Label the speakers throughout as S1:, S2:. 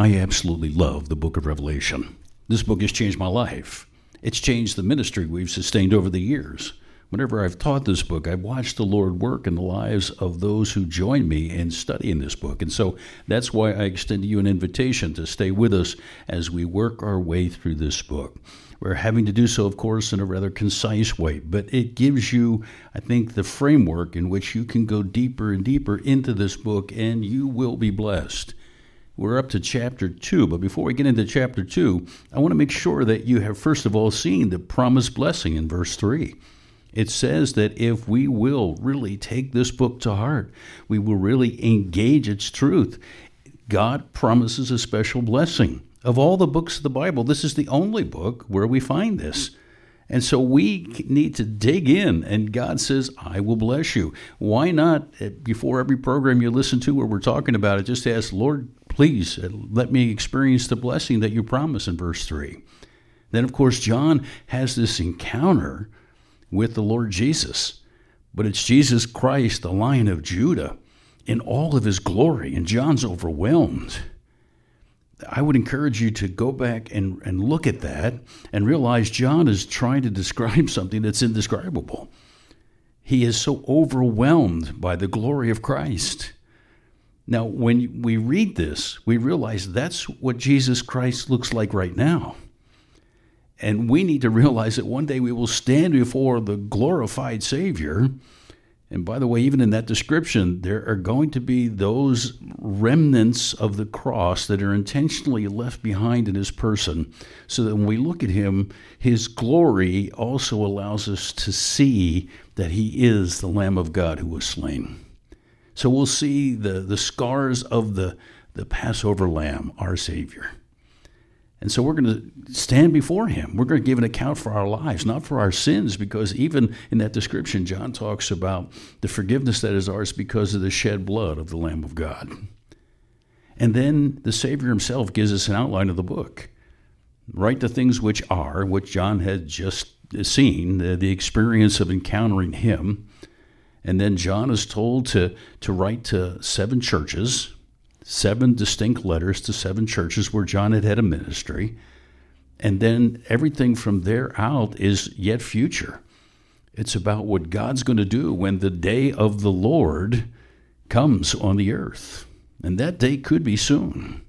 S1: I absolutely love the book of Revelation. This book has changed my life. It's changed the ministry we've sustained over the years. Whenever I've taught this book, I've watched the Lord work in the lives of those who join me in studying this book. And so that's why I extend to you an invitation to stay with us as we work our way through this book. We're having to do so, of course, in a rather concise way, but it gives you, I think, the framework in which you can go deeper and deeper into this book, and you will be blessed. We're up to chapter 2, but before we get into chapter 2, I want to make sure that you have, first of all, seen the promised blessing in verse 3. It says that if we will really take this book to heart, we will really engage its truth, God promises a special blessing. Of all the books of the Bible, this is the only book where we find this. And so we need to dig in, and God says, I will bless you. Why not, eh, before every program you listen to where we're talking about it, just ask, Lord, please eh, let me experience the blessing that you promise in verse 3. Then, of course, John has this encounter with the Lord Jesus, but it's Jesus Christ, the Lion of Judah, in all of his glory, and John's overwhelmed. I would encourage you to go back and, and look at that and realize John is trying to describe something that's indescribable. He is so overwhelmed by the glory of Christ. Now, when we read this, we realize that's what Jesus Christ looks like right now. And we need to realize that one day we will stand before the glorified Savior and by the way, even in that description, there are going to be those remnants of the cross that are intentionally left behind in his person, so that when we look at him, his glory also allows us to see that he is the Lamb of God who was slain. So we'll see the, the scars of the, the Passover Lamb, our Savior. And so we're going to stand before him. We're going to give an account for our lives, not for our sins, because even in that description, John talks about the forgiveness that is ours because of the shed blood of the Lamb of God. And then the Savior himself gives us an outline of the book. Write the things which are, which John had just seen, the, the experience of encountering him. And then John is told to, to write to seven churches seven distinct letters to seven churches where John had had a ministry. And then everything from there out is yet future. It's about what God's going to do when the day of the Lord comes on the earth. And that day could be soon.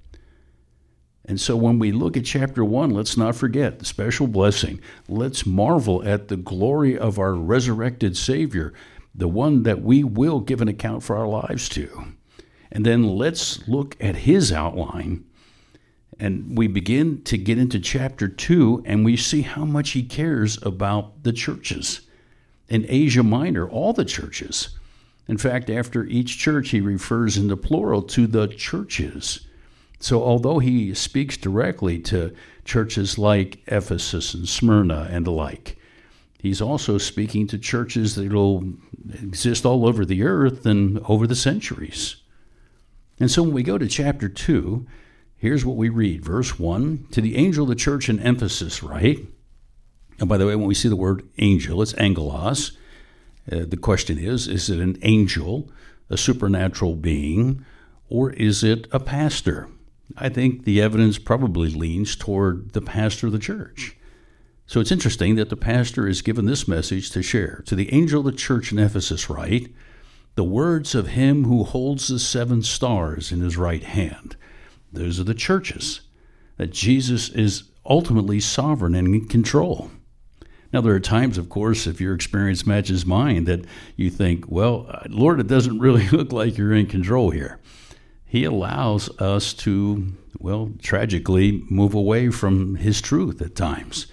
S1: And so when we look at chapter 1, let's not forget the special blessing. Let's marvel at the glory of our resurrected Savior, the one that we will give an account for our lives to. And then let's look at his outline. And we begin to get into chapter two, and we see how much he cares about the churches in Asia Minor, all the churches. In fact, after each church, he refers in the plural to the churches. So, although he speaks directly to churches like Ephesus and Smyrna and the like, he's also speaking to churches that will exist all over the earth and over the centuries. And so when we go to chapter 2, here's what we read. Verse 1 To the angel of the church in Ephesus, right? And by the way, when we see the word angel, it's angelos. Uh, the question is is it an angel, a supernatural being, or is it a pastor? I think the evidence probably leans toward the pastor of the church. So it's interesting that the pastor is given this message to share. To the angel of the church in Ephesus, write, the words of him who holds the seven stars in his right hand. Those are the churches, that Jesus is ultimately sovereign and in control. Now, there are times, of course, if your experience matches mine, that you think, well, uh, Lord, it doesn't really look like you're in control here. He allows us to, well, tragically move away from His truth at times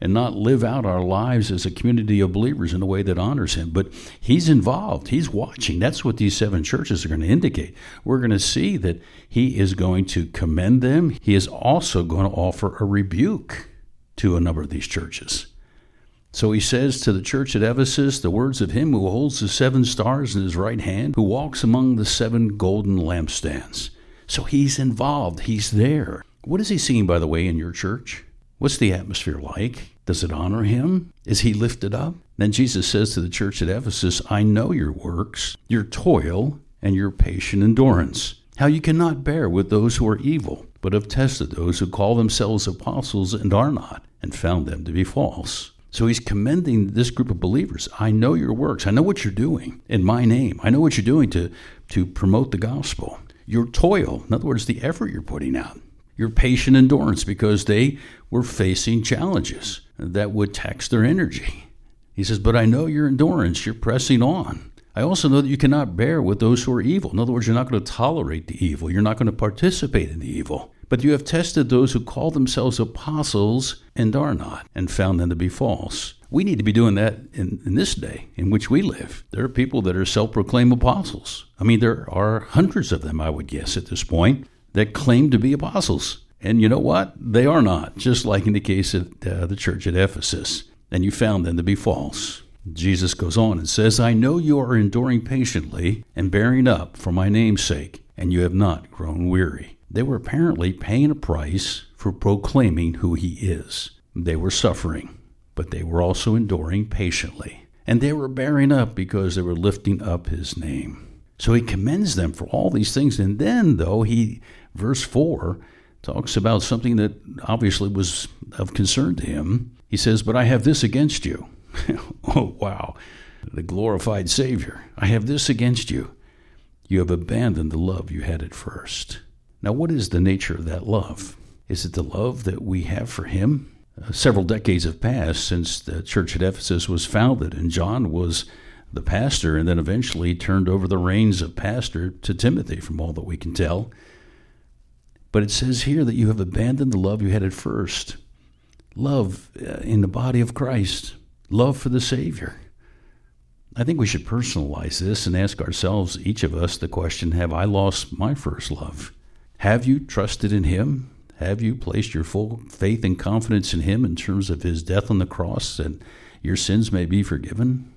S1: and not live out our lives as a community of believers in a way that honors him. But he's involved, he's watching. That's what these seven churches are going to indicate. We're going to see that he is going to commend them, he is also going to offer a rebuke to a number of these churches. So he says to the church at Ephesus, the words of him who holds the seven stars in his right hand, who walks among the seven golden lampstands. So he's involved, he's there. What is he seeing, by the way, in your church? What's the atmosphere like? Does it honor him? Is he lifted up? Then Jesus says to the church at Ephesus, I know your works, your toil, and your patient endurance, how you cannot bear with those who are evil, but have tested those who call themselves apostles and are not, and found them to be false. So he's commending this group of believers. I know your works. I know what you're doing in my name. I know what you're doing to, to promote the gospel. Your toil, in other words, the effort you're putting out. Your patient endurance because they were facing challenges that would tax their energy. He says, But I know your endurance. You're pressing on. I also know that you cannot bear with those who are evil. In other words, you're not going to tolerate the evil. You're not going to participate in the evil. But you have tested those who call themselves apostles and are not, and found them to be false. We need to be doing that in, in this day in which we live. There are people that are self proclaimed apostles. I mean, there are hundreds of them, I would guess, at this point, that claim to be apostles. And you know what? They are not, just like in the case of uh, the church at Ephesus. And you found them to be false. Jesus goes on and says, I know you are enduring patiently and bearing up for my name's sake, and you have not grown weary. They were apparently paying a price for proclaiming who he is. They were suffering, but they were also enduring patiently. And they were bearing up because they were lifting up his name. So he commends them for all these things. And then, though, he, verse 4, talks about something that obviously was of concern to him. He says, But I have this against you. oh, wow. The glorified Savior. I have this against you. You have abandoned the love you had at first. Now, what is the nature of that love? Is it the love that we have for Him? Uh, several decades have passed since the church at Ephesus was founded, and John was the pastor and then eventually turned over the reins of pastor to Timothy, from all that we can tell. But it says here that you have abandoned the love you had at first love uh, in the body of Christ, love for the Savior. I think we should personalize this and ask ourselves, each of us, the question Have I lost my first love? Have you trusted in Him? Have you placed your full faith and confidence in Him in terms of His death on the cross and your sins may be forgiven?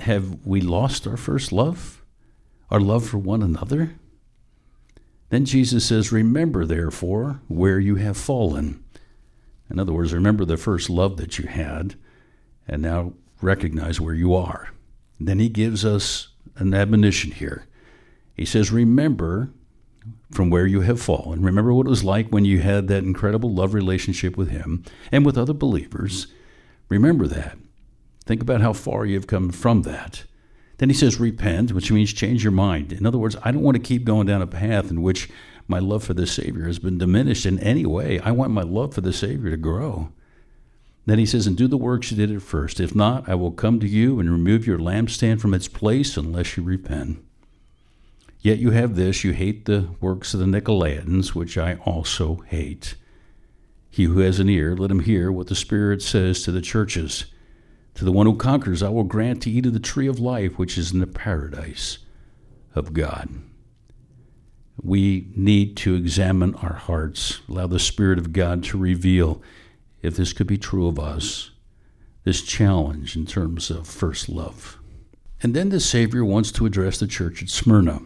S1: Have we lost our first love? Our love for one another? Then Jesus says, Remember, therefore, where you have fallen. In other words, remember the first love that you had, and now recognize where you are. then he gives us an admonition here. He says, Remember from where you have fallen. Remember what it was like when you had that incredible love relationship with Him and with other believers. Remember that. Think about how far you've come from that. Then he says, Repent, which means change your mind. In other words, I don't want to keep going down a path in which my love for the Savior has been diminished in any way. I want my love for the Savior to grow. Then he says, And do the works you did at first. If not, I will come to you and remove your lampstand from its place unless you repent. Yet you have this you hate the works of the Nicolaitans, which I also hate. He who has an ear, let him hear what the Spirit says to the churches. To the one who conquers, I will grant to eat of the tree of life, which is in the paradise of God. We need to examine our hearts, allow the Spirit of God to reveal if this could be true of us, this challenge in terms of first love. And then the Savior wants to address the church at Smyrna.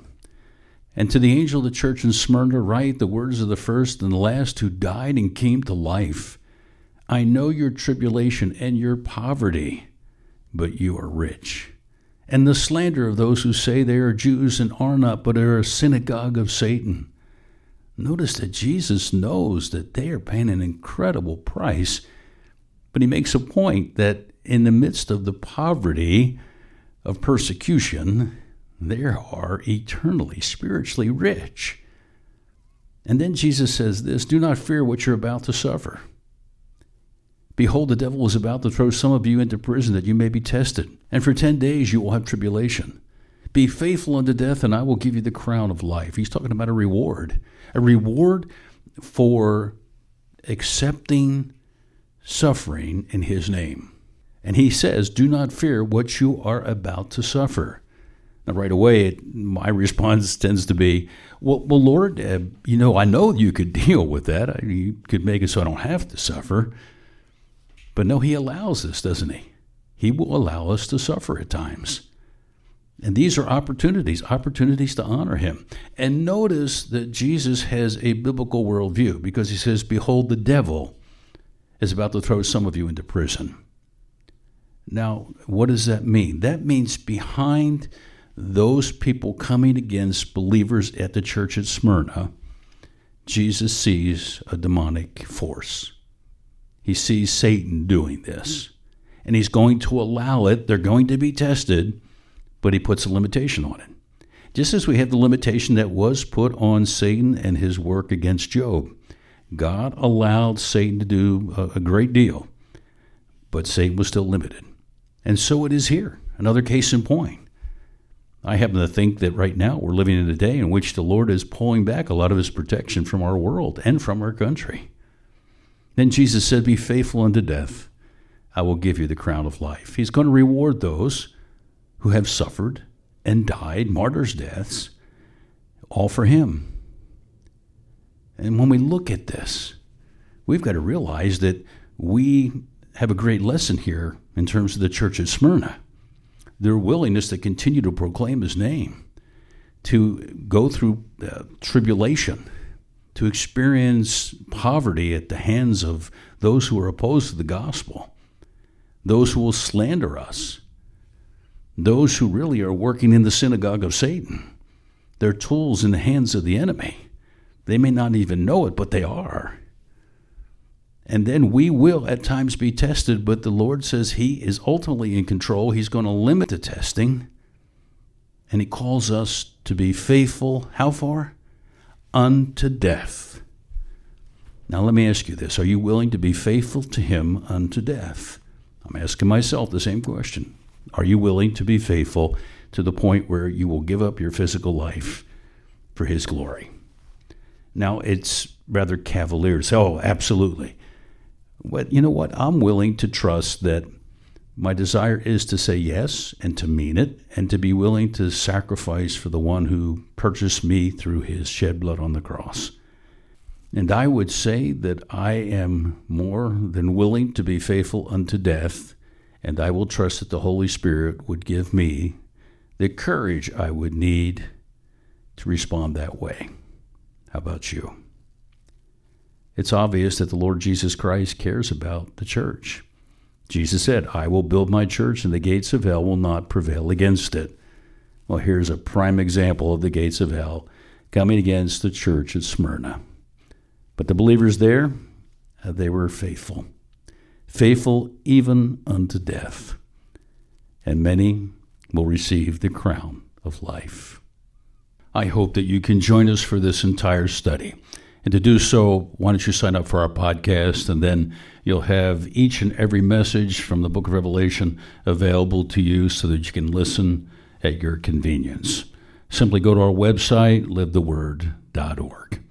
S1: And to the angel of the church in Smyrna, write the words of the first and the last who died and came to life. I know your tribulation and your poverty, but you are rich. And the slander of those who say they are Jews and are not, but are a synagogue of Satan. Notice that Jesus knows that they are paying an incredible price, but he makes a point that in the midst of the poverty of persecution, they are eternally, spiritually rich. And then Jesus says this Do not fear what you're about to suffer. Behold, the devil is about to throw some of you into prison that you may be tested, and for ten days you will have tribulation. Be faithful unto death, and I will give you the crown of life. He's talking about a reward, a reward for accepting suffering in his name. And he says, Do not fear what you are about to suffer. Now, right away, it, my response tends to be, well, well Lord, uh, you know, I know you could deal with that. You could make it so I don't have to suffer. But no, He allows this, doesn't He? He will allow us to suffer at times. And these are opportunities, opportunities to honor Him. And notice that Jesus has a biblical worldview because He says, Behold, the devil is about to throw some of you into prison. Now, what does that mean? That means behind those people coming against believers at the church at Smyrna, Jesus sees a demonic force. He sees Satan doing this, and he's going to allow it. They're going to be tested, but he puts a limitation on it. Just as we have the limitation that was put on Satan and his work against Job, God allowed Satan to do a, great deal, but Satan was still limited. And so it is here. Another case in point. I happen to think that right now we're living in a day in which the Lord is pulling back a lot of his protection from our world and from our country. Then Jesus said, Be faithful unto death. I will give you the crown of life. He's going to reward those who have suffered and died martyrs' deaths, all for him. And when we look at this, we've got to realize that we have a great lesson here in terms of the church at Smyrna. Their willingness to continue to proclaim his name, to go through uh, tribulation, to experience poverty at the hands of those who are opposed to the gospel, those who will slander us, those who really are working in the synagogue of Satan. They're tools in the hands of the enemy. They may not even know it, but they are. And then we will at times be tested, but the Lord says He is ultimately in control. He's going to limit the testing. And He calls us to be faithful, how far? Unto death. Now, let me ask you this Are you willing to be faithful to Him unto death? I'm asking myself the same question. Are you willing to be faithful to the point where you will give up your physical life for His glory? Now, it's rather cavalier say, oh, absolutely. But you know what? I'm willing to trust that my desire is to say yes and to mean it and to be willing to sacrifice for the one who purchased me through his shed blood on the cross. And I would say that I am more than willing to be faithful unto death, and I will trust that the Holy Spirit would give me the courage I would need to respond that way. How about you? It's obvious that the Lord Jesus Christ cares about the church. Jesus said, I will build my church, and the gates of hell will not prevail against it. Well, here's a prime example of the gates of hell coming against the church at Smyrna. But the believers there, uh, they were faithful, faithful even unto death. And many will receive the crown of life. I hope that you can join us for this entire study. And to do so, why don't you sign up for our podcast and then you'll have each and every message from the book of Revelation available to you so that you can listen at your convenience. Simply go to our website, livetheword.org.